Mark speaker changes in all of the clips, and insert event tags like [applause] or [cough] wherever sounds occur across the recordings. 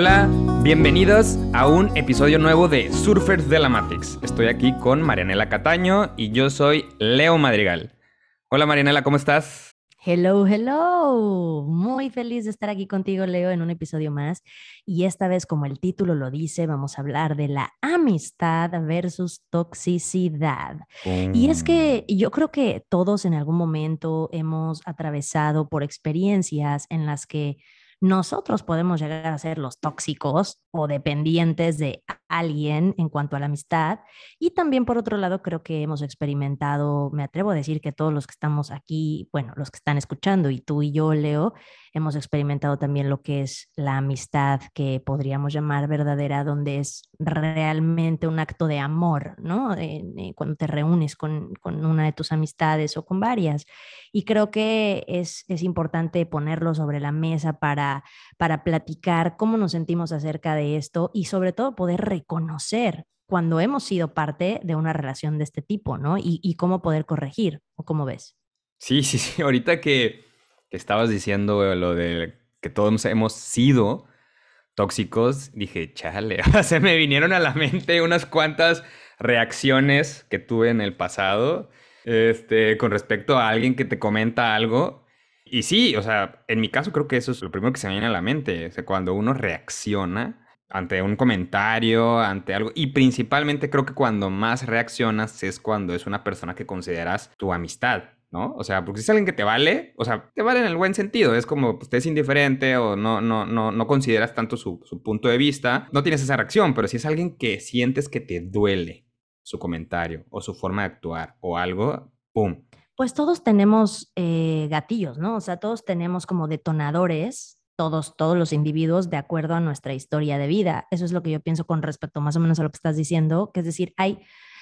Speaker 1: Hola, bienvenidos a un episodio nuevo de Surfers de la Matrix. Estoy aquí con Marianela Cataño y yo soy Leo Madrigal. Hola Marianela, ¿cómo estás?
Speaker 2: Hello, hello. Muy feliz de estar aquí contigo, Leo, en un episodio más. Y esta vez, como el título lo dice, vamos a hablar de la amistad versus toxicidad. Y es que yo creo que todos en algún momento hemos atravesado por experiencias en las que nosotros podemos llegar a ser los tóxicos o dependientes de alguien en cuanto a la amistad. Y también, por otro lado, creo que hemos experimentado, me atrevo a decir que todos los que estamos aquí, bueno, los que están escuchando y tú y yo, Leo, hemos experimentado también lo que es la amistad que podríamos llamar verdadera, donde es realmente un acto de amor, ¿no? cuando te reúnes con, con, una de tus amistades o con varias. Y creo que es, es importante ponerlo sobre la mesa para, para platicar cómo nos sentimos acerca de esto y sobre todo poder reconocer cuando hemos sido parte de una relación de este tipo, ¿no? Y, y cómo poder corregir, ¿o cómo ves?
Speaker 1: Sí, sí, sí. Ahorita que, que estabas diciendo lo de que todos hemos sido tóxicos, dije, chale, [laughs] se me vinieron a la mente unas cuantas reacciones que tuve en el pasado este, con respecto a alguien que te comenta algo. Y sí, o sea, en mi caso creo que eso es lo primero que se me viene a la mente, cuando uno reacciona ante un comentario, ante algo. Y principalmente creo que cuando más reaccionas es cuando es una persona que consideras tu amistad, ¿no? O sea, porque si es alguien que te vale, o sea, te vale en el buen sentido, es como pues, te es indiferente o no, no, no, no consideras tanto su, su punto de vista, no tienes esa reacción, pero si es alguien que sientes que te duele su comentario o su forma de actuar o algo, ¡pum!
Speaker 2: Pues todos tenemos eh, gatillos, ¿no? O sea, todos tenemos como detonadores todos, todos los individuos de acuerdo a nuestra historia de vida. Eso es lo que yo pienso con respecto más o menos a lo que estás diciendo, que es decir, hay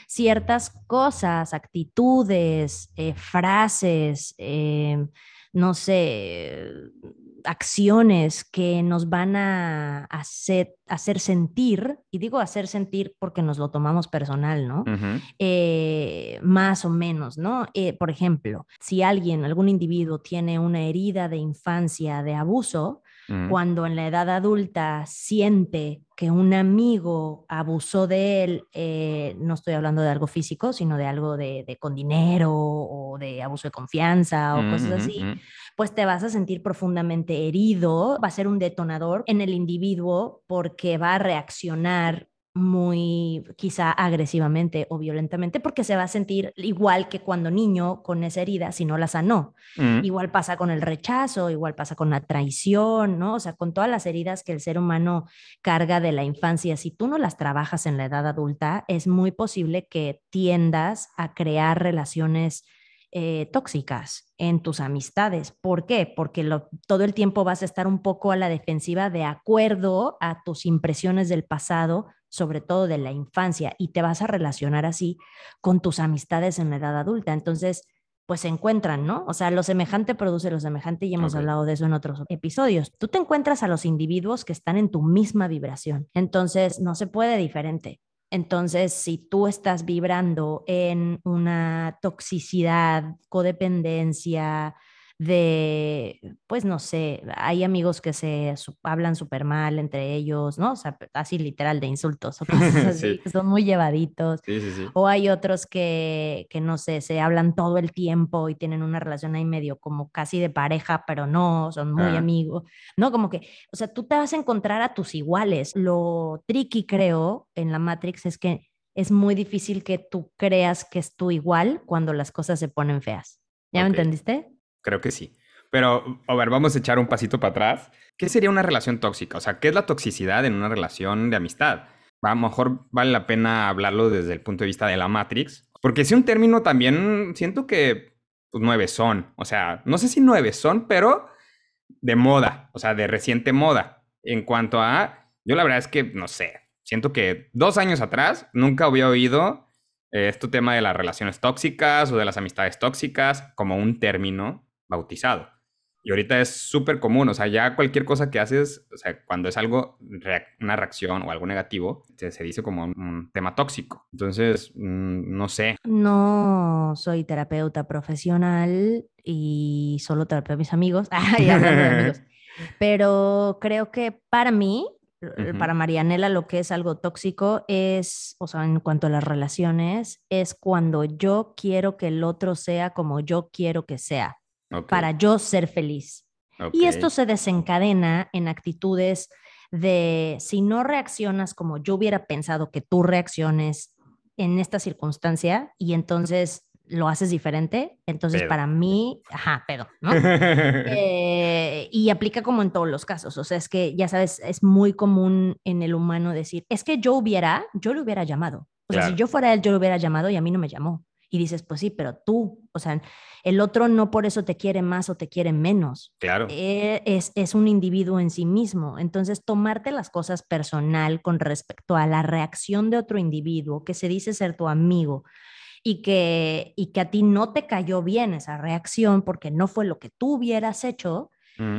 Speaker 2: ciertas cosas, actitudes, eh, frases, eh, no sé, acciones que nos van a hacer, hacer sentir, y digo hacer sentir porque nos lo tomamos personal, ¿no? Eh, más o menos, ¿no? por ejemplo, si alguien, algún individuo tiene una herida de infancia de abuso, cuando en la edad adulta siente que un amigo abusó de él, eh, no estoy hablando de algo físico, sino de algo de, con dinero o de abuso de confianza o cosas así, pues te vas a sentir profundamente herido, va a ser un detonador en el individuo porque va a reaccionar muy quizá agresivamente o violentamente porque se va a sentir igual que cuando niño con esa herida si no la sanó. Mm. Igual pasa con el rechazo, igual pasa con la traición, ¿no? O sea, con todas las heridas que el ser humano carga de la infancia, si tú no las trabajas en la edad adulta, es muy posible que tiendas a crear relaciones eh, tóxicas en tus amistades. ¿Por qué? Porque todo el tiempo vas a estar un poco a la defensiva de acuerdo a tus impresiones del pasado, sobre todo de la infancia, y te vas a relacionar así con tus amistades en la edad adulta. Entonces, pues se encuentran, ¿no? O sea, lo semejante produce lo semejante y hemos hablado de eso en otros episodios. Tú te encuentras a los individuos que están en tu misma vibración. Entonces, no se puede diferente. Entonces, si tú estás vibrando en una toxicidad, codependencia, de, pues no sé, hay amigos que se hablan súper mal entre ellos, ¿no? O sea, así literal de insultos o [laughs] cosas así, son muy llevaditos. Sí, sí, o hay otros que, que, no sé, se hablan todo el tiempo y tienen una relación ahí medio como casi de pareja, pero no, son muy amigos, ¿no? Como que, o sea, tú te vas a encontrar a tus iguales. Lo tricky, creo, en la Matrix es que es muy difícil que tú creas que es tu igual cuando las cosas se ponen feas. ¿Ya me entendiste?
Speaker 1: Creo que sí. Pero, a ver, vamos a echar un pasito para atrás. ¿Qué sería una relación tóxica? O sea, ¿qué es la toxicidad en una relación de amistad? A lo mejor vale la pena hablarlo desde el punto de vista de la Matrix. Porque es un término también, siento que, pues, nueve son. O sea, no sé si nueve son, pero de moda. O sea, de reciente moda. En cuanto a, yo la verdad es que, no sé, siento que dos años atrás nunca había oído eh, este tema de las relaciones tóxicas o de las amistades tóxicas como un término bautizado. Y ahorita es súper común, o sea, ya cualquier cosa que haces, o sea, cuando es algo, una reacción o algo negativo, se, dice como un, tema tóxico. Entonces, mm, no sé.
Speaker 2: No soy terapeuta profesional y solo terapeo a mis amigos. [laughs] [laughs] Pero creo que para mí
Speaker 1: Ujú.
Speaker 2: para Marianela lo que es algo tóxico es, o sea, en cuanto a las relaciones, es cuando yo quiero que el otro sea como yo quiero que sea, Para yo ser feliz. Y esto se desencadena en actitudes de si no reaccionas como yo hubiera pensado que tú reacciones en esta circunstancia y entonces lo haces diferente, entonces
Speaker 1: Pedo.
Speaker 2: para mí, ajá, pedo, ¿no? [laughs] Eh, y aplica como en todos los casos, o sea, es que ya sabes, es muy común en el humano decir, es que yo hubiera, yo le hubiera llamado. O sea, si yo fuera él, yo le hubiera llamado y a mí no me llamó. Y dices, pues sí, pero tú, o sea, el otro no por eso te quiere más o te quiere menos.
Speaker 1: Claro.
Speaker 2: Eh, es, es un individuo en sí mismo. Entonces, tomarte las cosas personal con respecto a la reacción de otro individuo que se dice ser tu amigo y que, y que a ti no te cayó bien esa reacción porque no fue lo que tú hubieras hecho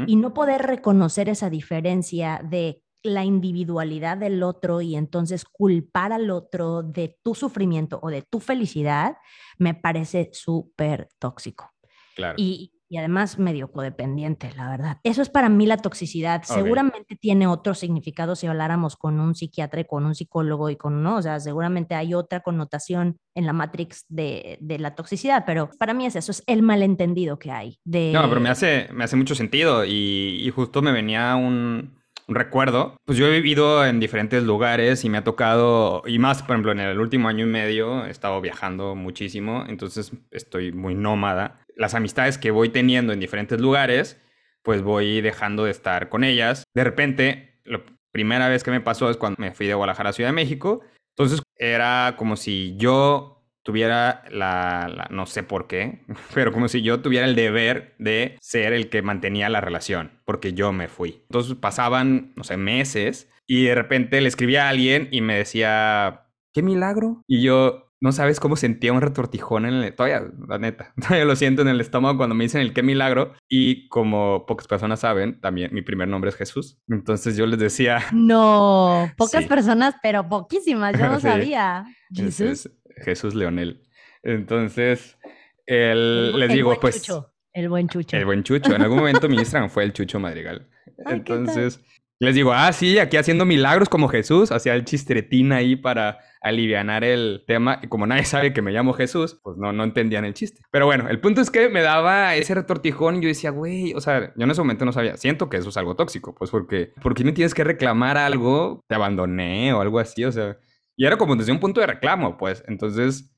Speaker 2: y no poder reconocer esa diferencia de la individualidad del otro y entonces culpar al otro de tu sufrimiento o de tu felicidad, me parece súper tóxico
Speaker 1: Claro.
Speaker 2: y, y además medio codependiente, la verdad. Eso es para mí la toxicidad. Seguramente tiene otro significado si habláramos con un psiquiatra, y con un psicólogo y con, ¿no? O sea, seguramente hay otra connotación en la Matrix de, de la toxicidad, pero para mí es eso, es el malentendido que hay. De...
Speaker 1: No, pero me hace, me hace mucho sentido y, y justo me venía un recuerdo. Pues yo he vivido en diferentes lugares y me ha tocado, y más, por ejemplo, en el último año y medio he estado viajando muchísimo, entonces estoy muy nómada. Las amistades que voy teniendo en diferentes lugares, pues voy dejando de estar con ellas. De repente, la primera vez que me pasó es cuando me fui de Guadalajara a Ciudad de México. Entonces era como si yo tuviera la, la- no sé por qué, [laughs] pero como si yo tuviera el deber de ser el que mantenía la relación, porque yo me fui. Entonces pasaban, no sé, meses y de repente le escribía a alguien y me decía, qué milagro. Y yo, no sabes cómo sentía un retortijón en el, todavía, la neta, [laughs] todavía lo siento en el estómago cuando me dicen el qué milagro. Y como pocas personas saben, también mi primer nombre es Jesús. Entonces yo les decía,
Speaker 2: No, pocas
Speaker 1: Sí.
Speaker 2: personas, pero poquísimas, yo [laughs] no
Speaker 1: Sí.
Speaker 2: sabía. Jesús.
Speaker 1: Es Jesús Leonel. Entonces, él,
Speaker 2: El-
Speaker 1: les
Speaker 2: el
Speaker 1: digo,
Speaker 2: buen
Speaker 1: pues,
Speaker 2: Chucho, el buen chucho.
Speaker 1: el buen Chucho. En algún momento [laughs] mi Instagram fue el Chucho Madrigal. Entonces, les digo, ah, sí, aquí haciendo milagros como Jesús, hacía el chistretín ahí para alivianar el tema. Y como nadie sabe que me llamo Jesús, pues no, no entendían el chiste. Pero bueno, el punto es que me daba ese retortijón y yo decía, güey, o sea, yo en ese momento no sabía, siento que eso es algo tóxico, pues porque, ¿por qué me tienes que reclamar algo? Te abandoné o algo así, o sea, y era como desde un punto de reclamo, pues, entonces...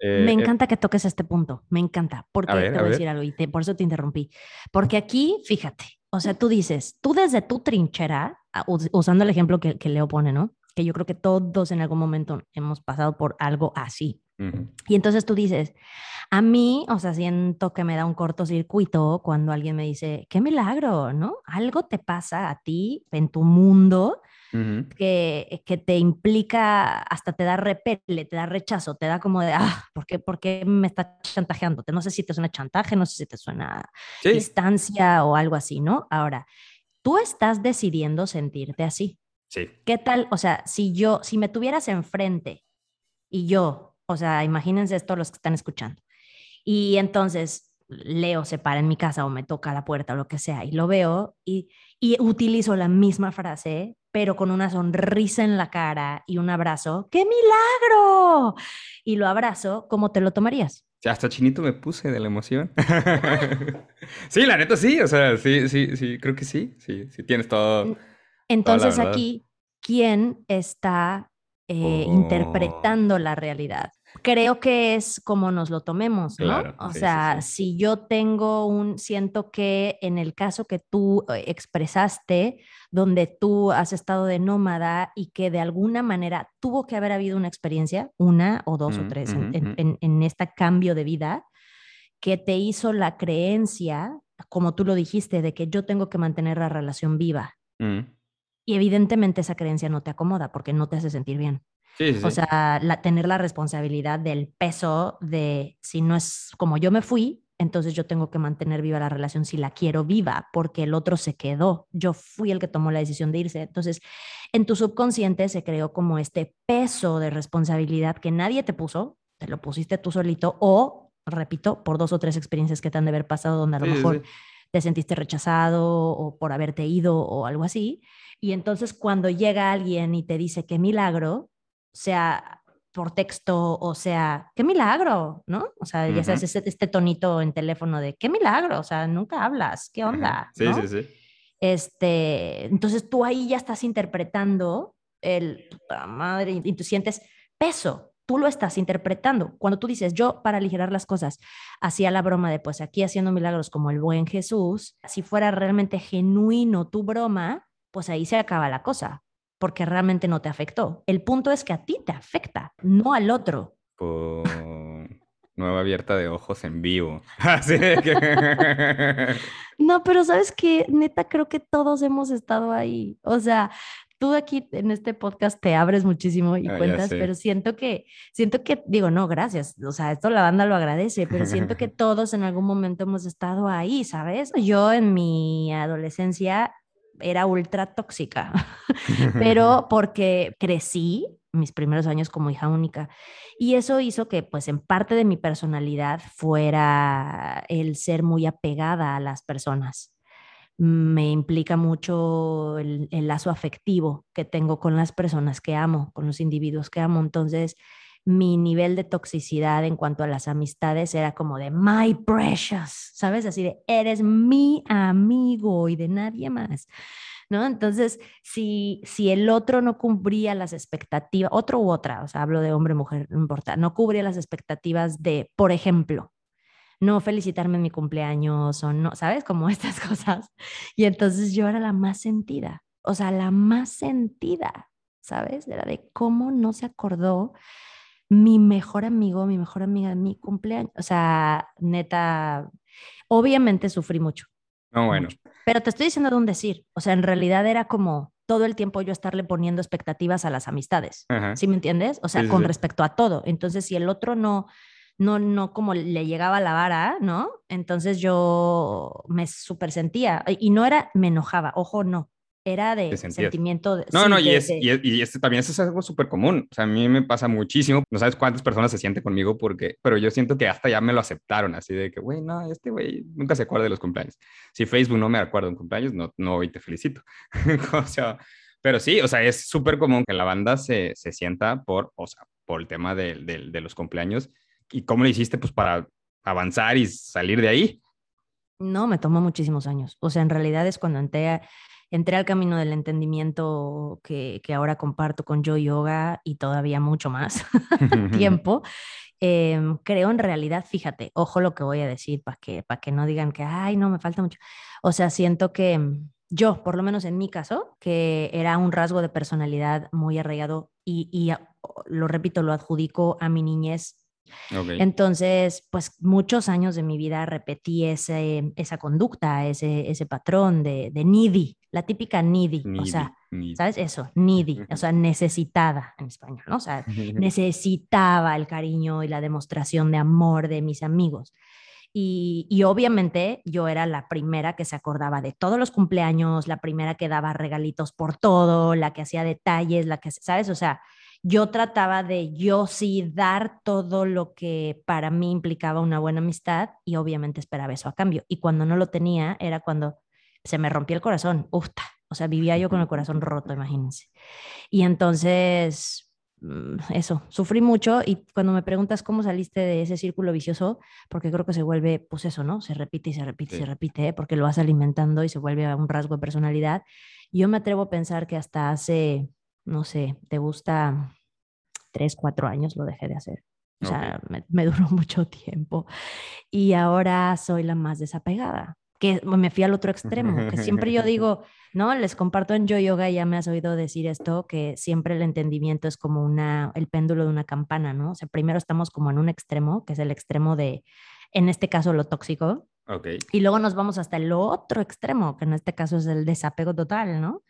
Speaker 1: eh,
Speaker 2: Me
Speaker 1: eh,
Speaker 2: encanta que toques este punto, me encanta, porque
Speaker 1: A ver,
Speaker 2: te
Speaker 1: a
Speaker 2: voy a
Speaker 1: ver.
Speaker 2: decir algo y te- por eso te interrumpí. Porque aquí, fíjate, o sea, tú dices, tú desde tu trinchera, a- us- usando el ejemplo que, que Leo pone, ¿no? Que yo creo que todos en algún momento hemos pasado por algo así.
Speaker 1: ujú,
Speaker 2: Y entonces tú dices, a mí, o sea, siento que me da un cortocircuito cuando alguien me dice, qué milagro, ¿no? Algo te pasa a ti en tu mundo que, que te implica, hasta te da repele, te da rechazo, te da como de, ah, ¿por qué, por qué me está chantajeando? No sé si te suena chantaje, no sé si te suena
Speaker 1: Sí,
Speaker 2: distancia o algo así, ¿no? Ahora, tú estás decidiendo sentirte así.
Speaker 1: sí,
Speaker 2: ¿Qué tal? O sea, si yo, si me tuvieras enfrente y yo, o sea, imagínense esto los que están escuchando, y entonces Leo se para en mi casa o me toca la puerta o lo que sea, y lo veo y, y utilizo la misma frase, pero con una sonrisa en la cara y un abrazo, ¡qué milagro! Y lo abrazo, ¿cómo te lo tomarías?
Speaker 1: Sí, hasta chinito me puse de la emoción. [laughs] [laughs] sí, la neta sí, o sea, sí, sí, sí, creo que sí, sí, sí tienes todo.
Speaker 2: Entonces aquí, ¿quién está eh,
Speaker 1: Oh.
Speaker 2: interpretando la realidad? Creo que es como nos lo tomemos, ¿no?
Speaker 1: Claro,
Speaker 2: o
Speaker 1: sí,
Speaker 2: sea,
Speaker 1: sí.
Speaker 2: si yo tengo un, siento que en el caso que tú eh, expresaste, donde tú has estado de nómada y que de alguna manera tuvo que haber habido una experiencia, una o dos o
Speaker 1: Ujú,
Speaker 2: tres, en- en este cambio de vida, que te hizo la creencia, como tú lo dijiste, de que yo tengo que mantener la relación viva.
Speaker 1: Mm.
Speaker 2: Y evidentemente esa creencia no te acomoda porque no te hace sentir bien.
Speaker 1: Sí, sí,
Speaker 2: O sea, la- tener la responsabilidad del peso de si no es como yo me fui, entonces yo tengo que mantener viva la relación si la quiero viva, porque el otro se quedó. Yo fui el que tomó la decisión de irse. Entonces, en tu subconsciente se creó como este peso de responsabilidad que nadie te puso, te lo pusiste tú solito o, repito, por dos o tres experiencias que te han de haber pasado donde a lo
Speaker 1: sí,
Speaker 2: mejor
Speaker 1: sí.
Speaker 2: te sentiste rechazado o por haberte ido o algo así. Y entonces cuando llega alguien y te dice qué milagro, sea por texto o sea, qué milagro, ¿no? O sea, ya sabes, este, este, tonito en teléfono de qué milagro, o sea, nunca hablas, ¿qué onda?
Speaker 1: Sí, sí, sí.
Speaker 2: Este, entonces tú ahí ya estás interpretando el, madre, y tú sientes peso, tú lo estás interpretando. Cuando tú dices, yo para aligerar las cosas, hacía la broma de, pues aquí haciendo milagros como el buen Jesús, si fuera realmente genuino tu broma, pues ahí se acaba la cosa, porque realmente no te afectó. El punto es que a ti te afecta, no al otro.
Speaker 1: nueva abierta de ojos en vivo. [laughs]
Speaker 2: no, pero sabes que neta creo que todos hemos estado ahí. O sea, tú aquí en este podcast te abres muchísimo y ah, cuentas, pero siento que, siento que, digo, no, gracias, o sea, esto la banda lo agradece, pero siento que [laughs] todos en algún momento hemos estado ahí, ¿sabes? Yo en mi adolescencia era ultra tóxica, [laughs] pero porque crecí mis primeros años como hija única. Y eso hizo que, pues, en parte de mi personalidad fuera el ser muy apegada a las personas me implica mucho el, lazo afectivo que tengo con las personas que amo, con los individuos que amo. Entonces, mi nivel de toxicidad en cuanto a las amistades era como de my precious, ¿sabes? Así de eres mi amigo y de nadie más. ¿No? Entonces, si, si el otro no cubría las expectativas, otro u otra, o sea, hablo de hombre, mujer, no importa, no cubría las expectativas de, por ejemplo, no felicitarme en mi cumpleaños o no, ¿sabes? Como [laughs] estas cosas. Y entonces yo era la más sentida, o sea, la más sentida, ¿sabes? Era de cómo no se acordó mi mejor amigo, mi mejor amiga de mi cumpleaños. O sea, neta, obviamente sufrí mucho.
Speaker 1: No, bueno.
Speaker 2: Pero te estoy diciendo de un decir. O sea, en realidad era como todo el tiempo yo estarle poniendo expectativas a las amistades. ¿Sí me entiendes? O sea, con respecto a todo. Entonces, si el otro no no, no como le llegaba la vara, ¿no? Entonces yo me súper sentía, y no era, me enojaba, ojo, no, era de sentimiento. De,
Speaker 1: no, no, y, es, y, este, también eso es algo súper común. O sea, a mí me pasa muchísimo. No sabes cuántas personas se sienten conmigo porque, pero yo siento que hasta ya me lo aceptaron, así de que, güey, no, este güey nunca se acuerda de los cumpleaños. Si Facebook no me acuerda de un cumpleaños, no, no, hoy te felicito. [laughs] o sea, pero sí, o sea, es súper común que la banda se, se sienta por, o sea, por el tema de, de, de los cumpleaños ¿Y cómo le hiciste pues para avanzar y salir de ahí?
Speaker 2: No, me tomó muchísimos años. O sea, en realidad es cuando entré, entré al camino del entendimiento que, que ahora comparto con Yo Yoga y todavía mucho más [laughs] tiempo. Em, creo en realidad, fíjate, ojo lo que voy a decir para que, para que no digan que, ay, no, me falta mucho. O sea, siento que yo, por lo menos en mi caso, que era un rasgo de personalidad muy arraigado y, y lo repito, lo adjudico a mi niñez entonces, pues muchos años de mi vida repetí ese, esa conducta, ese, ese patrón de, de needy, la típica needy, o sea, ¿sabes? Eso, needy, o sea, necesitada en español, ¿no? O sea, [laughs] necesitaba el cariño y la demostración de amor de mis amigos. Y, y, obviamente yo era la primera que se acordaba de todos los cumpleaños, la primera que daba regalitos por todo, la que hacía detalles, la que, ¿sabes? O sea, yo trataba de yo sí dar todo lo que para mí implicaba una buena amistad y obviamente esperaba eso a cambio. Y cuando no lo tenía era cuando se me rompía el corazón. Uf, o sea, vivía yo con el corazón roto, imagínense. Y entonces, mm, eso, sufrí mucho y cuando me preguntas cómo saliste de ese círculo vicioso, porque creo que se vuelve, pues eso, ¿no? Se repite y se repite y se repite, porque lo vas alimentando y se vuelve un rasgo de personalidad. Yo me atrevo a pensar que hasta hace no sé, te gusta tres, cuatro años lo dejé de hacer. O sea, me, [laughs] duró mucho tiempo. Y ahora soy la más desapegada, que me fui al otro extremo, que siempre yo [laughs] digo, no, les comparto en Yo Yoga, ya me has oído decir esto, que siempre el entendimiento es como una, el péndulo de una campana, ¿no? O sea, primero estamos como en un extremo, que es el extremo de, en este caso, lo tóxico.
Speaker 1: Okay.
Speaker 2: Y luego nos vamos hasta el otro extremo, que en este caso es el desapego total, ¿no?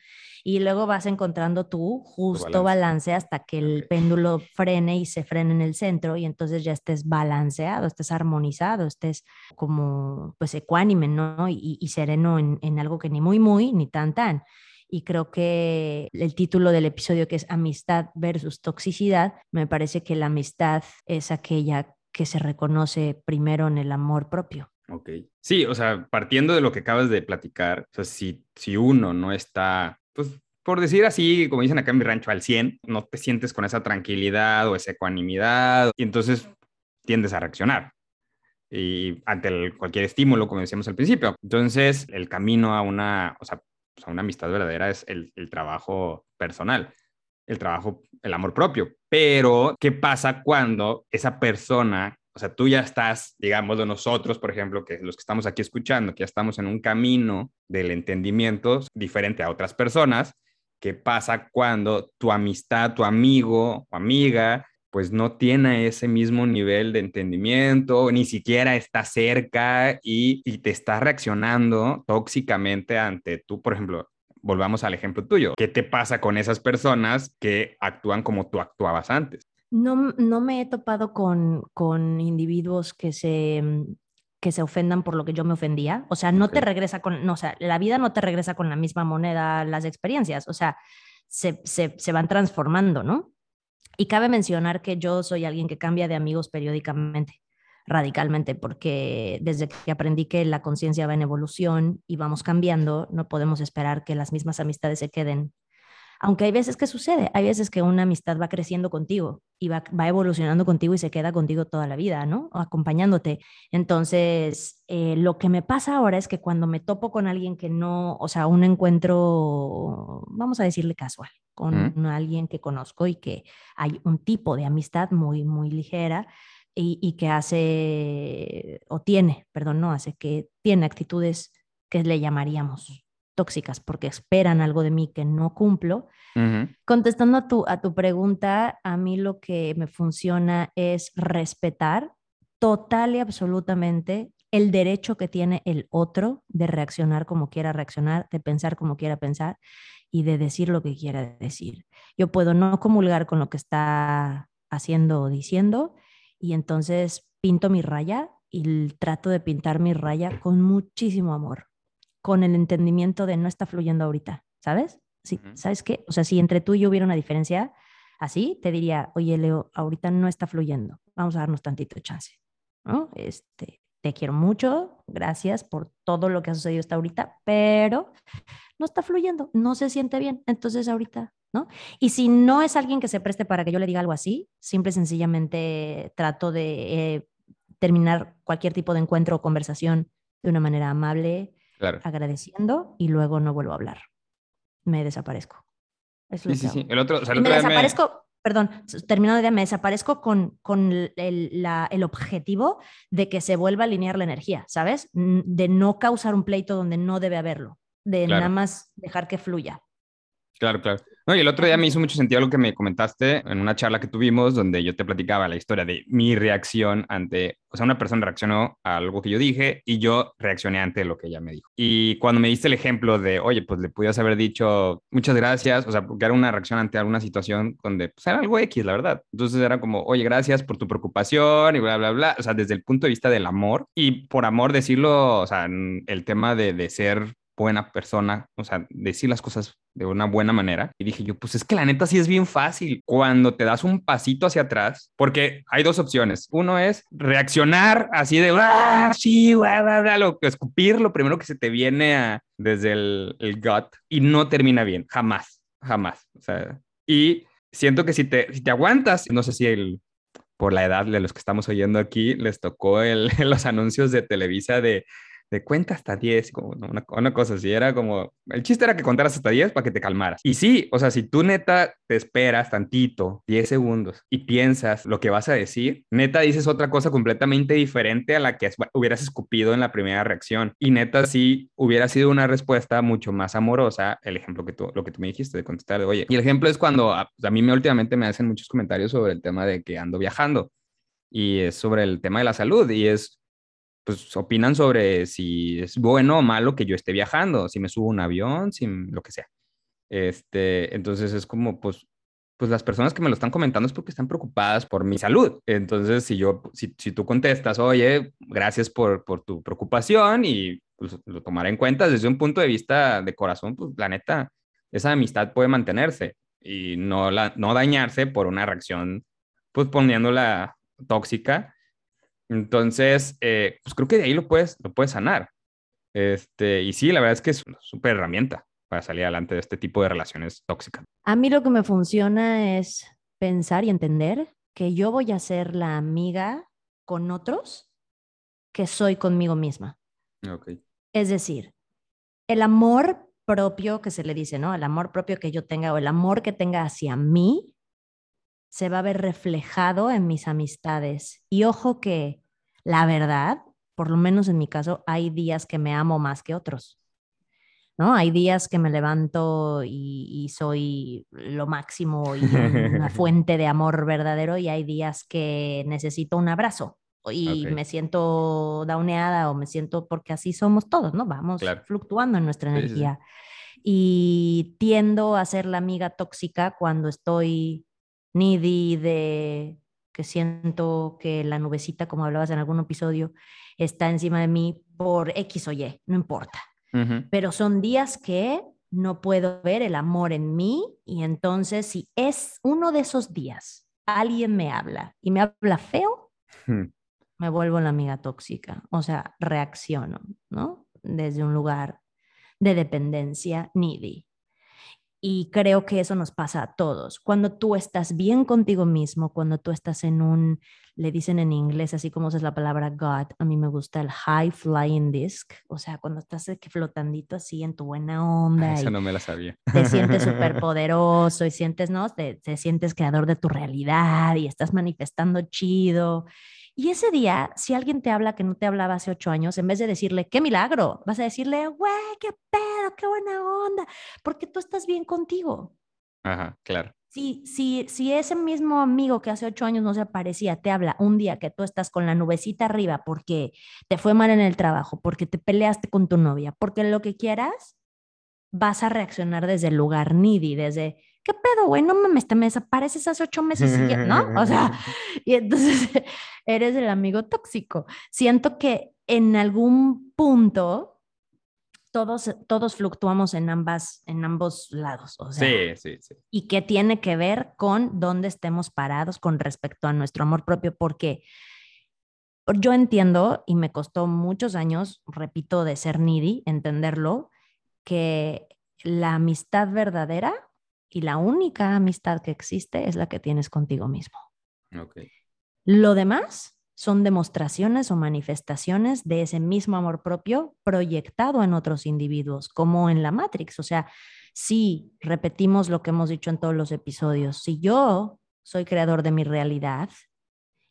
Speaker 2: y luego vas encontrando tu justo balance. hasta que el péndulo frene y se frene en el centro y entonces ya estés balanceado, estés armonizado, estés como pues ecuánime, ¿no? Y, sereno en, en algo que ni muy, muy, ni tan, tan y creo que el título del episodio que es amistad versus toxicidad, me parece que la amistad es aquella que se reconoce primero en el amor propio.
Speaker 1: Ok. Sí, o sea, partiendo de lo que acabas de platicar, o sea, si, si uno no está, pues, por decir así, como dicen acá en mi rancho, al 100, no te sientes con esa tranquilidad o esa ecuanimidad, y entonces tiendes a reaccionar y ante cualquier estímulo, como decíamos al principio. Entonces, el camino a una, o sea, pues, a una amistad verdadera es el, el trabajo personal, el trabajo, el amor propio. Pero, ¿qué pasa cuando esa persona o sea, tú ya estás, digamos, de nosotros, por ejemplo, que los que estamos aquí escuchando, que ya estamos en un camino del entendimiento diferente a otras personas. ¿Qué pasa cuando tu amistad, tu amigo o amiga, pues no tiene ese mismo nivel de entendimiento, ni siquiera está cerca y, y te está reaccionando tóxicamente ante tú, por ejemplo, volvamos al ejemplo tuyo. ¿Qué te pasa con esas personas que actúan como tú actuabas antes?
Speaker 2: No, no me he topado con, con individuos que se, que se ofendan por lo que yo me ofendía. O sea, no te regresa con, no, o sea, la vida no te regresa con la misma moneda las experiencias. O sea, se, se, se van transformando, ¿no? Y cabe mencionar que yo soy alguien que cambia de amigos periódicamente radicalmente, porque desde que aprendí que la conciencia va en evolución y vamos cambiando, no podemos esperar que las mismas amistades se queden aunque hay veces que sucede, hay veces que una amistad va creciendo contigo y va, evolucionando contigo y se queda contigo toda la vida, ¿no? acompañándote. Entonces, eh, lo que me pasa ahora es que cuando me topo con alguien que no, o sea, un encuentro, vamos a decirle casual, con alguien que conozco y que hay un tipo de amistad muy, muy ligera. Y, y, que hace, o tiene, perdón, no hace, que tiene actitudes que le llamaríamos tóxicas porque esperan algo de mí que no cumplo. Contestando a tu, a tu pregunta, a mí lo que me funciona es respetar total y absolutamente el derecho que tiene el otro de reaccionar como quiera reaccionar, de pensar como quiera pensar y de decir lo que quiera decir. Yo puedo no comulgar con lo que está haciendo o diciendo y entonces pinto mi raya y trato de pintar mi raya con muchísimo amor con el entendimiento de no está fluyendo ahorita, ¿sabes? Sí, ¿Sabes qué? O sea, si entre tú y yo hubiera una diferencia así, te diría, oye, Leo, ahorita no está fluyendo, vamos a darnos tantito chance, ¿no? Este, te quiero mucho, gracias por todo lo que ha sucedido hasta ahorita, pero no está fluyendo, no se siente bien, entonces ahorita, ¿no? Y si no es alguien que se preste para que yo le diga algo así, simple y sencillamente trato de eh, terminar cualquier tipo de encuentro o conversación de una manera amable, agradeciendo y luego no vuelvo a hablar. Me desaparezco.
Speaker 1: sí, sí, sí. El otro,
Speaker 2: me desaparezco, perdón, terminando de me desaparezco con, con el, la, el, objetivo de que se vuelva a alinear la energía, ¿sabes? De no causar un pleito donde no debe haberlo, de nada más dejar que fluya.
Speaker 1: Claro, claro. No, y el otro día me hizo mucho sentido lo que me comentaste en una charla que tuvimos donde yo te platicaba la historia de mi reacción ante, o sea, una persona reaccionó a algo que yo dije y yo reaccioné ante lo que ella me dijo. Y cuando me diste el ejemplo de, oye, pues le pudieras haber dicho muchas gracias, o sea, porque era una reacción ante alguna situación donde pues era algo X, la verdad. Entonces era como, oye, gracias por tu preocupación y bla, bla, bla. O sea, desde el punto de vista del amor y por amor decirlo, o sea, el tema de, de ser buena persona, o sea, decir las cosas de una buena manera. Y dije yo, pues es que la neta sí es bien fácil cuando te das un pasito hacia atrás, porque hay dos opciones. Uno es reaccionar así de, ah, sí, bla, bla, lo, escupir lo primero que se te viene a, desde el, el gut y no termina bien, jamás, jamás. O sea, y siento que si te, si te aguantas, no sé si el, por la edad de los que estamos oyendo aquí, les tocó el, [laughs] los anuncios de Televisa de de cuenta hasta 10, como una, una, cosa así, era como, el chiste era que contaras hasta 10 para que te calmaras. Y sí, o sea, si tú neta te esperas tantito, 10 segundos, y piensas lo que vas a decir, neta dices otra cosa completamente diferente a la que hubieras escupido en la primera reacción. Y neta sí hubiera sido una respuesta mucho más amorosa, el ejemplo que tú, lo que tú me dijiste de contestar de, oye, y el ejemplo es cuando a, a mí me últimamente me hacen muchos comentarios sobre el tema de que ando viajando y es sobre el tema de la salud y es pues opinan sobre si es bueno o malo que yo esté viajando, si me subo un avión, si lo que sea. Este, entonces es como, pues, pues las personas que me lo están comentando es porque están preocupadas por mi salud. Entonces, si yo, si, si tú contestas, oye, gracias por, por tu preocupación y pues, lo tomaré en cuenta desde un punto de vista de corazón, pues la neta, esa amistad puede mantenerse y no, la, no dañarse por una reacción, pues poniéndola tóxica Entonces, eh, pues creo que de ahí lo puedes, lo puedes sanar. Este, y sí, la verdad es que es una súper herramienta para salir adelante de este tipo de relaciones tóxicas.
Speaker 2: A mí lo que me funciona es pensar y entender que yo voy a ser la amiga con otros que soy conmigo misma.
Speaker 1: Okay.
Speaker 2: Es decir, el amor propio que se le dice, ¿no? El amor propio que yo tenga o el amor que tenga hacia mí se va a ver reflejado en mis amistades. Y ojo que la verdad, por lo menos en mi caso, hay días que me amo más que otros. ¿no? Hay días que me levanto y, soy lo máximo y una [laughs] fuente de amor verdadero y hay días que necesito un abrazo y me siento dauneada o me siento porque así somos todos, ¿no? Vamos fluctuando en nuestra energía. Y tiendo a ser la amiga tóxica cuando estoy needy de que siento que la nubecita, como hablabas en algún episodio, está encima de mí por X o Y, no importa. Pero son días que no puedo ver el amor en mí y entonces si es uno de esos días, alguien me habla y me habla feo, me vuelvo la amiga tóxica, o sea, reacciono, ¿no? Desde un lugar de dependencia needy. Y creo que eso nos pasa a todos. Cuando tú estás bien contigo mismo, cuando tú estás en un, le dicen en inglés, así como es la palabra God, a mí me gusta el high flying disc, o sea, cuando estás flotandito así en tu buena onda.
Speaker 1: Eso no me la sabía.
Speaker 2: Te sientes [laughs] súper poderoso y sientes, ¿no? Te, te sientes creador de tu realidad y estás manifestando chido. Y ese día, si alguien te habla que no te hablaba hace ocho años, en vez de decirle, qué milagro, vas a decirle, güey, qué pedo, qué buena onda, porque tú estás bien contigo.
Speaker 1: Ajá, claro.
Speaker 2: Si, si, si ese mismo amigo que hace ocho años no se aparecía, te habla un día que tú estás con la nubecita arriba porque te fue mal en el trabajo, porque te peleaste con tu novia, porque lo que quieras, vas a reaccionar desde el lugar needy, desde, ¿qué pedo, güey? No mames, te me desapareces hace ocho meses, y ¿no? [laughs] O sea, [laughs] y entonces [laughs] eres el amigo tóxico. Siento que en algún punto todos, todos fluctuamos en, ambas, en ambos lados. O
Speaker 1: sea, sí, sí, sí.
Speaker 2: Y que tiene que ver con dónde estemos parados con respecto a nuestro amor propio, porque yo entiendo, y me costó muchos años, repito, de ser needy, entenderlo, que la amistad verdadera y la única amistad que existe es la que tienes contigo mismo. Lo demás son demostraciones o manifestaciones de ese mismo amor propio proyectado en otros individuos, como en la Matrix. O sea, si repetimos lo que hemos dicho en todos los episodios, si yo soy creador de mi realidad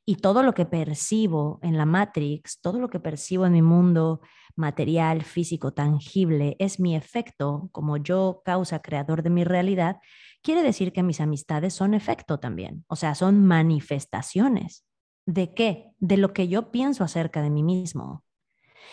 Speaker 2: y todo lo que percibo en la Matrix, todo lo que percibo en mi mundo material, físico, tangible, es mi efecto como yo causa creador de mi realidad, quiere decir que mis amistades son efecto también, o sea, son manifestaciones. ¿De qué? De lo que yo pienso acerca de mí mismo.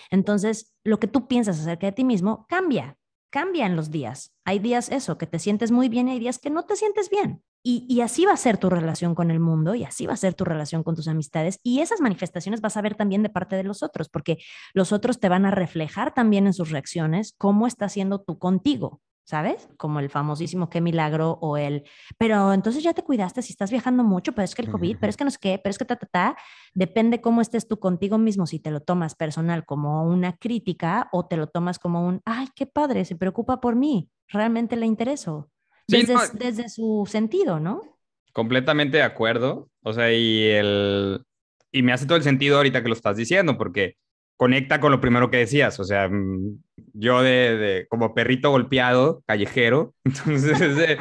Speaker 2: Entonces, lo que tú piensas acerca de ti mismo cambia, cambia en los días. Hay días eso, que te sientes muy bien y hay días que no te sientes bien. Y, así va a ser tu relación con el mundo y así va a ser tu relación con tus amistades. Y esas manifestaciones vas a ver también de parte de los otros, porque los otros te van a reflejar también en sus reacciones cómo está haciendo tú contigo, ¿sabes? Como el famosísimo qué milagro o el, pero entonces ya te cuidaste si estás viajando mucho, pero es que el COVID, pero es que no sé qué, pero es que ta, ta, ta, depende cómo estés tú contigo mismo, si te lo tomas personal como una crítica o te lo tomas como un, ay, qué padre, se preocupa por mí, realmente le intereso desde, su sentido, ¿no?
Speaker 1: Completamente de acuerdo. O sea, y el y me hace todo el sentido ahorita que lo estás diciendo, porque conecta con lo primero que decías. O sea, mm, yo de, como perrito golpeado, callejero, [laughs] entonces de,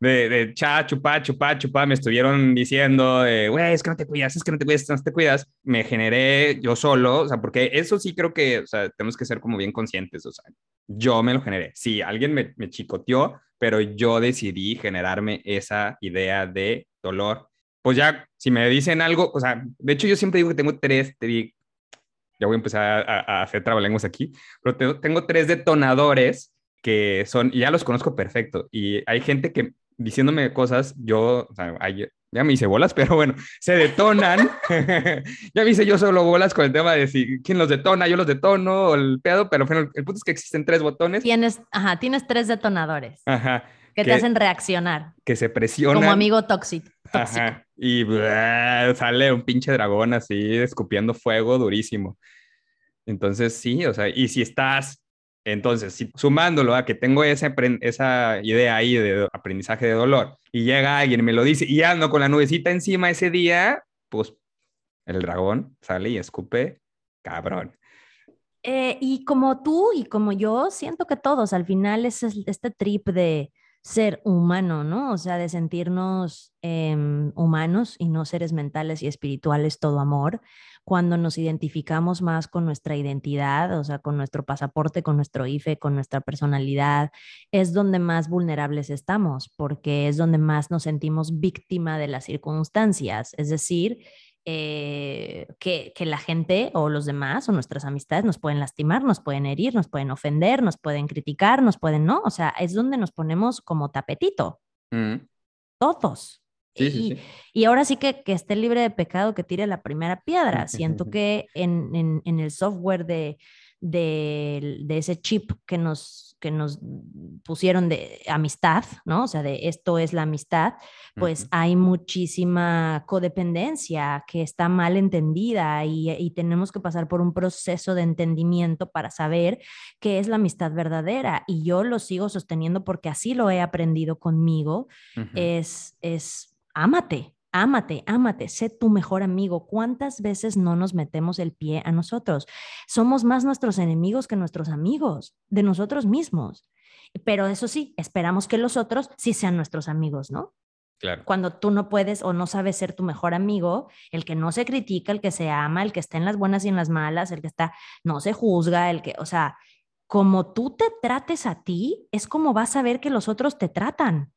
Speaker 1: de, de cha, chupá, chupá, chupá, me estuvieron diciendo, güey, es que no te cuidas, es que no te cuidas, no te cuidas. Me generé yo solo, o sea, porque eso sí creo que, o sea, tenemos que ser como bien conscientes, o sea, yo me lo generé. Sí, alguien me, me chicoteó, pero yo decidí generarme esa idea de dolor. Pues ya, si me dicen algo, o sea, de hecho yo siempre digo que tengo tres, ya voy a empezar a, hacer trabalenguas aquí, pero tengo, tres detonadores que son, ya los conozco perfecto, y hay gente que diciéndome cosas, yo, o sea, ya me hice bolas, [laughs] pero bueno, se detonan. [laughs] ya me hice yo solo bolas con el tema de si quién los detona, yo los detono, o el pedo, pero bueno, el punto es que existen tres botones.
Speaker 2: Tienes, ajá, tienes tres detonadores.
Speaker 1: Ajá.
Speaker 2: Que, te hacen reaccionar.
Speaker 1: Que se presionan.
Speaker 2: Como amigo tóxico.
Speaker 1: Ajá. Y bla, sale un pinche dragón así escupiendo fuego durísimo. Entonces, sí, o sea, y si estás, entonces, si, sumándolo a que tengo ese, esa idea ahí de aprendizaje de dolor y llega alguien y me lo dice y ando con la nubecita encima ese día, pues el dragón sale y escupe, cabrón.
Speaker 2: Eh, y como tú y como yo, siento que todos al final es este trip de ser humano, ¿no? O sea, de sentirnos em, humanos y no seres mentales y espirituales, todo amor, cuando nos identificamos más con nuestra identidad, o sea, con nuestro pasaporte, con nuestro IFE, con nuestra personalidad, es donde más vulnerables estamos, porque es donde más nos sentimos víctima de las circunstancias, es decir, eh, que, que, la gente o los demás o nuestras amistades nos pueden lastimar, nos pueden herir, nos pueden ofender, nos pueden criticar, nos pueden, ¿no? O sea, es donde nos ponemos como tapetito,
Speaker 1: Mm,
Speaker 2: todos.
Speaker 1: Sí, sí,
Speaker 2: y,
Speaker 1: sí.
Speaker 2: y ahora sí que, que esté libre de pecado, que tire la primera piedra. [laughs] Siento que en, en, en el software de, de, de, ese chip que nos, que nos pusieron de amistad, ¿no? O sea, de esto es la amistad, pues uh -huh. hay muchísima codependencia que está mal entendida y, y, tenemos que pasar por un proceso de entendimiento para saber qué es la amistad verdadera. Y yo lo sigo sosteniendo porque así lo he aprendido conmigo. Uh -huh. Es, es, ámate, Ámate, ámate, sé tu mejor amigo. ¿Cuántas veces no nos metemos el pie a nosotros? Somos más nuestros enemigos que nuestros amigos, de nosotros mismos. Pero eso sí, esperamos que los otros sí sean nuestros amigos, ¿no?
Speaker 1: Claro.
Speaker 2: Cuando tú no puedes o no sabes ser tu mejor amigo, el que no se critica, el que se ama, el que está en las buenas y en las malas, el que está, no se juzga, el que, o sea, como tú te trates a ti, es como vas a ver que los otros te tratan.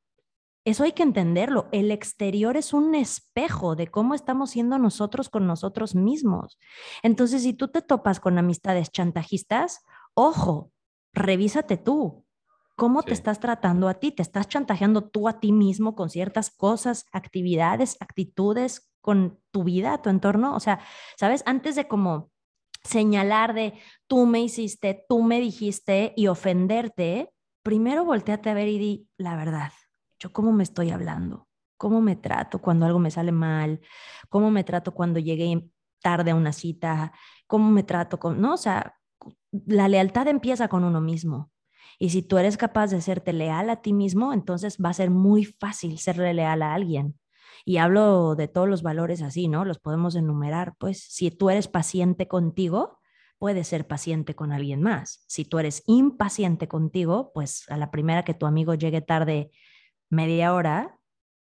Speaker 2: Eso hay que entenderlo. El exterior es un espejo de cómo estamos siendo nosotros con nosotros mismos. Entonces, si tú te topas con amistades chantajistas, ojo, revísate tú. ¿Cómo sí. te estás tratando a ti? ¿Te estás chantajeando tú a ti mismo con ciertas cosas, actividades, actitudes, con tu vida, tu entorno? O sea, ¿sabes? Antes de como señalar de tú me hiciste, tú me dijiste y ofenderte, primero volteate a ver y di la verdad yo cómo me estoy hablando, cómo me trato cuando algo me sale mal, cómo me trato cuando llegué tarde a una cita, cómo me trato con, no, o sea, la lealtad empieza con uno mismo. Y si tú eres capaz de serte leal a ti mismo, entonces va a ser muy fácil serle leal a alguien. Y hablo de todos los valores así, ¿no? Los podemos enumerar. Pues si tú eres paciente contigo, puedes ser paciente con alguien más. Si tú eres impaciente contigo, pues a la primera que tu amigo llegue tarde media hora,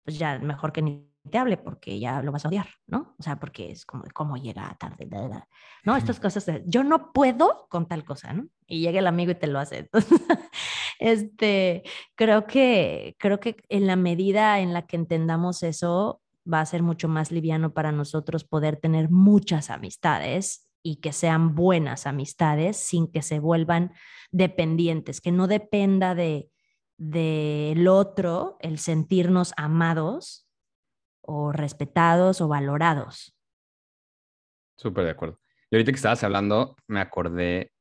Speaker 2: pues ya mejor que ni te hable porque ya lo vas a odiar, ¿no? O sea, porque es como, ¿cómo llega tarde? Da, da. No, estas cosas, de, yo no puedo con tal cosa, ¿no? Y llega el amigo y te lo hace. [laughs] Entonces, este, creo que, creo que en la medida en la que entendamos eso, va a ser mucho más liviano para nosotros poder tener muchas amistades y que sean buenas amistades sin que se vuelvan dependientes, que no dependa de, del otro el sentirnos amados o respetados o valorados.
Speaker 1: Súper de acuerdo. Y ahorita que estabas hablando, me acordé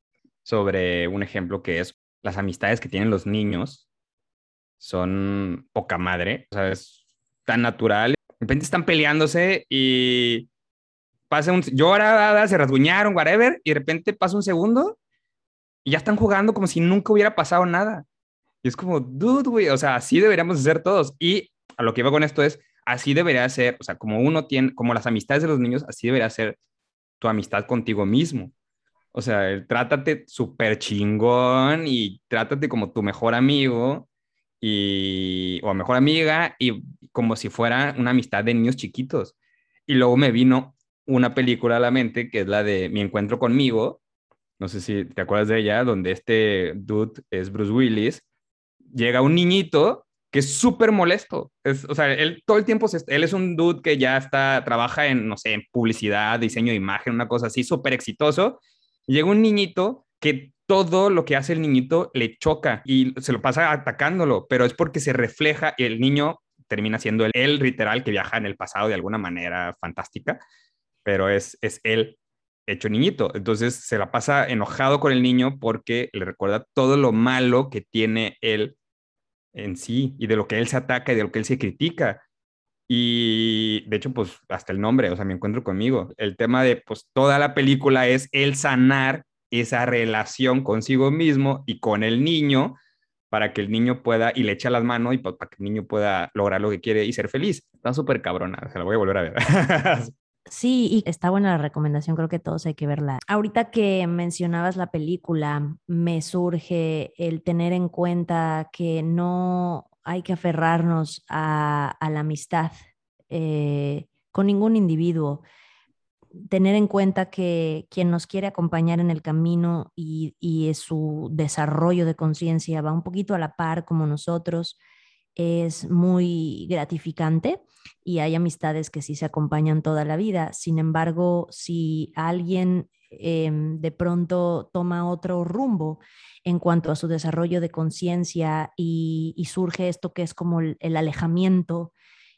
Speaker 1: sobre un ejemplo que es las amistades que tienen los niños son poca madre, o sea, es tan natural. De repente están peleándose y pasa un... Llora, se rasguñaron, whatever, y de repente pasa un segundo y ya están jugando como si nunca hubiera pasado nada. Y es como, dude, güey, o sea, así deberíamos ser todos. Y a lo que iba con esto es, así debería ser, o sea, como uno tiene, como las amistades de los niños, así debería ser tu amistad contigo mismo. O sea, trátate súper chingón y trátate como tu mejor amigo y, o mejor amiga y como si fuera una amistad de niños chiquitos. Y luego me vino una película a la mente que es la de Mi encuentro conmigo. No sé si te acuerdas de ella, donde este dude es Bruce Willis llega un niñito que es súper molesto. Es, o sea, él todo el tiempo, se, él es un dude que ya está, trabaja en, no sé, en publicidad, diseño de imagen, una cosa así, súper exitoso. Llega un niñito que todo lo que hace el niñito le choca y se lo pasa atacándolo, pero es porque se refleja y el niño termina siendo el, el literal que viaja en el pasado de alguna manera fantástica, pero es, es él hecho niñito. Entonces se la pasa enojado con el niño porque le recuerda todo lo malo que tiene él en sí y de lo que él se ataca y de lo que él se critica. Y de hecho, pues hasta el nombre, o sea, me encuentro conmigo. El tema de, pues toda la película es el sanar esa relación consigo mismo y con el niño para que el niño pueda, y le echa las manos y para que el niño pueda lograr lo que quiere y ser feliz. Está súper cabrona, se la voy a volver a ver. [laughs]
Speaker 2: Sí, y está buena la recomendación, creo que todos hay que verla. Ahorita que mencionabas la película, me surge el tener en cuenta que no hay que aferrarnos a, la amistad eh, con ningún individuo. Tener en cuenta que quien nos quiere acompañar en el camino y, y su desarrollo de conciencia va un poquito a la par como nosotros es muy gratificante y hay amistades que sí se acompañan toda la vida. Sin embargo, si alguien em, de pronto toma otro rumbo en cuanto a su desarrollo de conciencia y, surge esto que es como el, alejamiento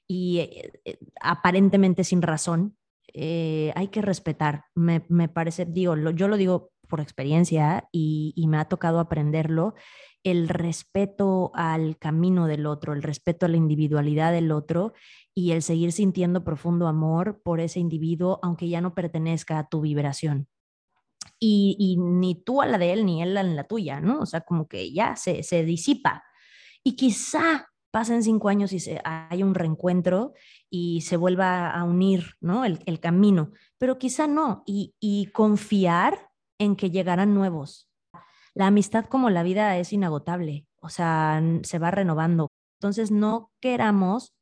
Speaker 2: y eh, eh, aparentemente sin razón, eh, hay que respetar. Me, parece, digo, yo lo digo por experiencia y, me ha tocado aprenderlo el respeto al camino del otro, el respeto a la individualidad del otro y el seguir sintiendo profundo amor por ese individuo, aunque ya no pertenezca a tu vibración. Y, ni tú a la de él, ni él a la tuya, ¿no? O sea, como que ya se, disipa. Y quizá pasen cinco años y se, hay un reencuentro y se vuelva a unir, ¿no? El, camino, pero quizá no. Y, y confiar en que llegarán nuevos, la amistad como la vida es inagotable, o sea, se va renovando. Entonces, no queramos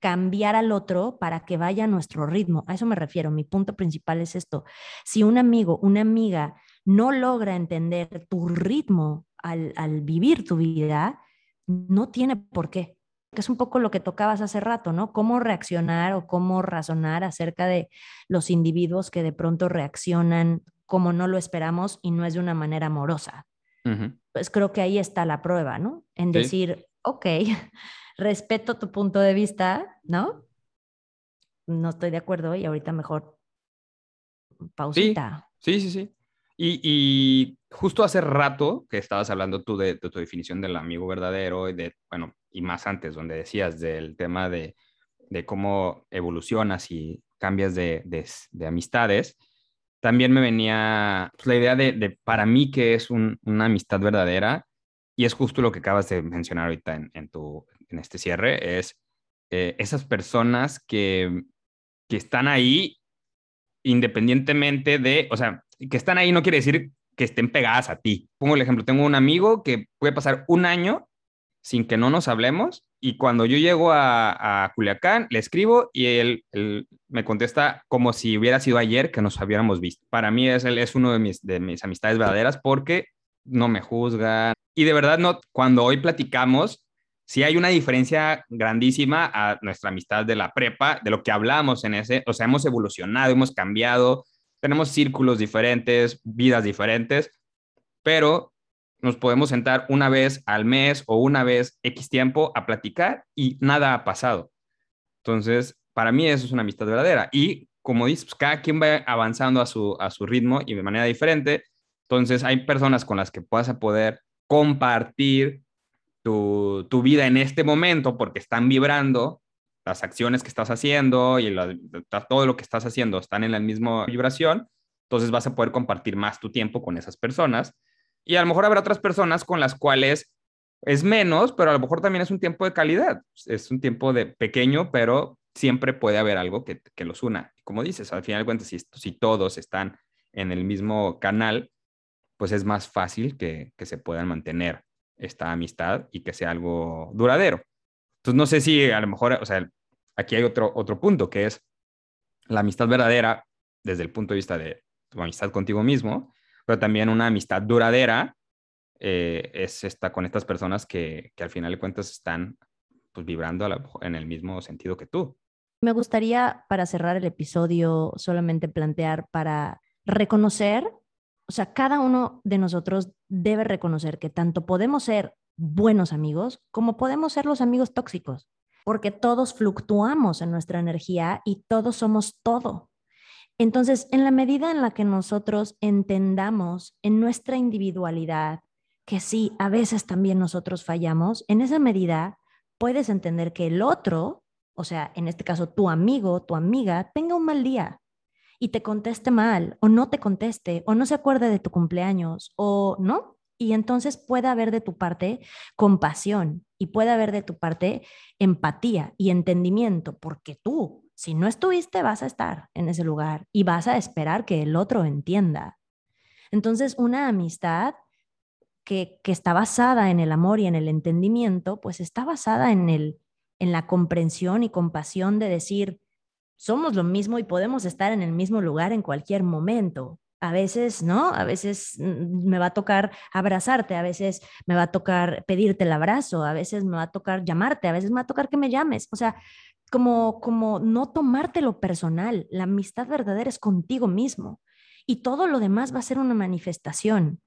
Speaker 2: cambiar al otro para que vaya a nuestro ritmo. A eso me refiero. Mi punto principal es esto. Si un amigo, una amiga no logra entender tu ritmo al, vivir tu vida, no tiene por qué. Que es un poco lo que tocabas hace rato, ¿no? Cómo reaccionar o cómo razonar acerca de los individuos que de pronto reaccionan como no lo esperamos y no es de una manera amorosa. Pues creo que ahí está la prueba, ¿no? En decir, ok, [laughs] respeto tu punto de vista, ¿no? No estoy de acuerdo y ahorita mejor pausita.
Speaker 1: Sí, sí, sí. Y, justo hace rato que estabas hablando tú de, tu definición del amigo verdadero y de, bueno, y más antes, donde decías del tema de, cómo evolucionas y cambias de, de amistades también me venía pues, la idea de, para mí que es una amistad verdadera y es justo lo que acabas de mencionar ahorita en, tu, en este cierre, es eh, esas personas que, que están ahí independientemente de, o sea, que están ahí no quiere decir que estén pegadas a ti. Pongo el ejemplo, tengo un amigo que puede pasar un año sin que no nos hablemos. Y cuando yo llego a, a Culiacán, le escribo y él, me contesta como si hubiera sido ayer que nos hubiéramos visto. Para mí es, es uno de mis, de mis amistades verdaderas porque no me juzga. Y de verdad, no, cuando hoy platicamos, sí hay una diferencia grandísima a nuestra amistad de la prepa, de lo que hablamos en ese, o sea, hemos evolucionado, hemos cambiado, tenemos círculos diferentes, vidas diferentes, pero nos podemos sentar una vez al mes o una vez X tiempo a platicar y nada ha pasado. Entonces, para mí eso es una amistad verdadera. Y como dices, pues, cada quien va avanzando a su, a su ritmo y de manera diferente. Entonces, hay personas con las que puedas poder compartir tu, tu vida en este momento porque están vibrando las acciones que estás haciendo y todo lo que estás haciendo están en la misma vibración, entonces vas a poder compartir más tu tiempo con esas personas y a lo mejor habrá otras personas con las cuales es menos, pero a lo mejor también es un tiempo de calidad. Es un tiempo de pequeño, pero siempre puede haber algo que, los una. Como dices, al final de cuentas, si, si todos están en el mismo canal, pues es más fácil que, que se puedan mantener esta amistad y que sea algo duradero. Entonces, no sé si a lo mejor, o sea, aquí hay otro, otro punto que es la amistad verdadera desde el punto de vista de tu amistad contigo mismo, pero también una amistad duradera eh, es esta con estas personas que, que, al final de cuentas están pues vibrando en el mismo sentido que tú.
Speaker 2: Me gustaría para cerrar el episodio solamente plantear para reconocer, o sea, cada uno de nosotros debe reconocer que tanto podemos ser buenos amigos como podemos ser los amigos tóxicos, porque todos fluctuamos en nuestra energía y todos somos todo. Entonces, en la medida en la que nosotros entendamos en nuestra individualidad que sí, a veces también nosotros fallamos, en esa medida puedes entender que el otro o sea, en este caso tu amigo, tu amiga, tenga un mal día y te conteste mal o no te conteste o no se acuerde de tu cumpleaños o no. Y entonces puede haber de tu parte compasión y puede haber de tu parte empatía y entendimiento, porque tú, si no estuviste, vas a estar en ese lugar y vas a esperar que el otro entienda. Entonces, una amistad que, que está basada en el amor y en el entendimiento, pues está basada en el en la comprensión y compasión de decir, somos lo mismo y podemos estar en el mismo lugar en cualquier momento. A veces, ¿no? A veces mm, me va a tocar abrazarte, a veces me va a tocar pedirte el abrazo, a veces me va a tocar llamarte, a veces me va a tocar que me llames. O sea, como, como no tomártelo personal. La amistad verdadera es contigo mismo y todo lo demás va a ser una manifestación.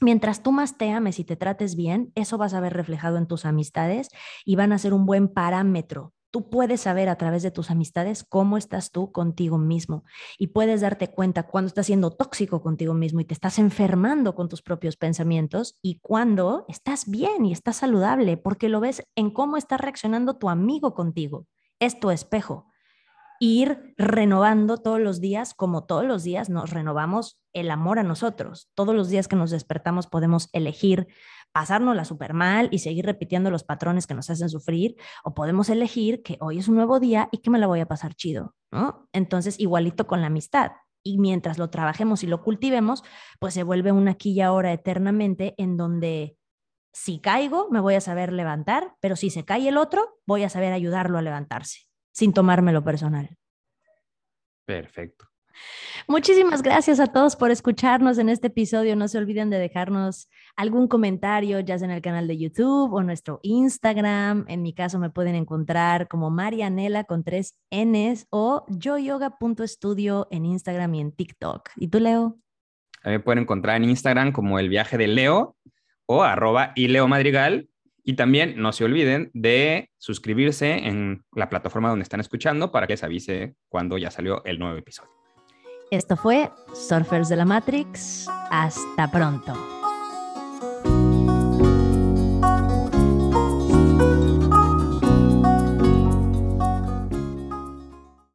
Speaker 2: Mientras tú más te ames y te trates bien, eso vas a ver reflejado en tus amistades y van a ser un buen parámetro. Tú puedes saber a través de tus amistades cómo estás tú contigo mismo y puedes darte cuenta cuando estás siendo tóxico contigo mismo y te estás enfermando con tus propios pensamientos y cuando estás bien y estás saludable porque lo ves en cómo está reaccionando tu amigo contigo. Es tu espejo ir renovando todos los días, como todos los días nos renovamos el amor a nosotros. Todos los días que nos despertamos podemos elegir pasárnosla súper mal y seguir repitiendo los patrones que nos hacen sufrir, o podemos elegir que hoy es un nuevo día y que me la voy a pasar chido, ¿no? Entonces, igualito con la amistad. Y mientras lo trabajemos y lo cultivemos, pues se vuelve una aquí y ahora eternamente en donde si caigo, me voy a saber levantar, pero si se cae el otro, voy a saber ayudarlo a levantarse sin tomármelo personal.
Speaker 1: Perfecto.
Speaker 2: Muchísimas gracias a todos por escucharnos en este episodio. No se olviden de dejarnos algún comentario, ya sea en el canal de YouTube o nuestro Instagram. En mi caso me pueden encontrar como Marianela con tres Ns o yoyoga.studio en Instagram y en TikTok. ¿Y tú, Leo?
Speaker 1: Me pueden encontrar en Instagram como el viaje de Leo o arroba y Leo Madrigal y también no se olviden de suscribirse en la plataforma donde están escuchando para que les avise cuando ya salió el nuevo episodio.
Speaker 2: Esto fue Surfers de la Matrix. Hasta pronto.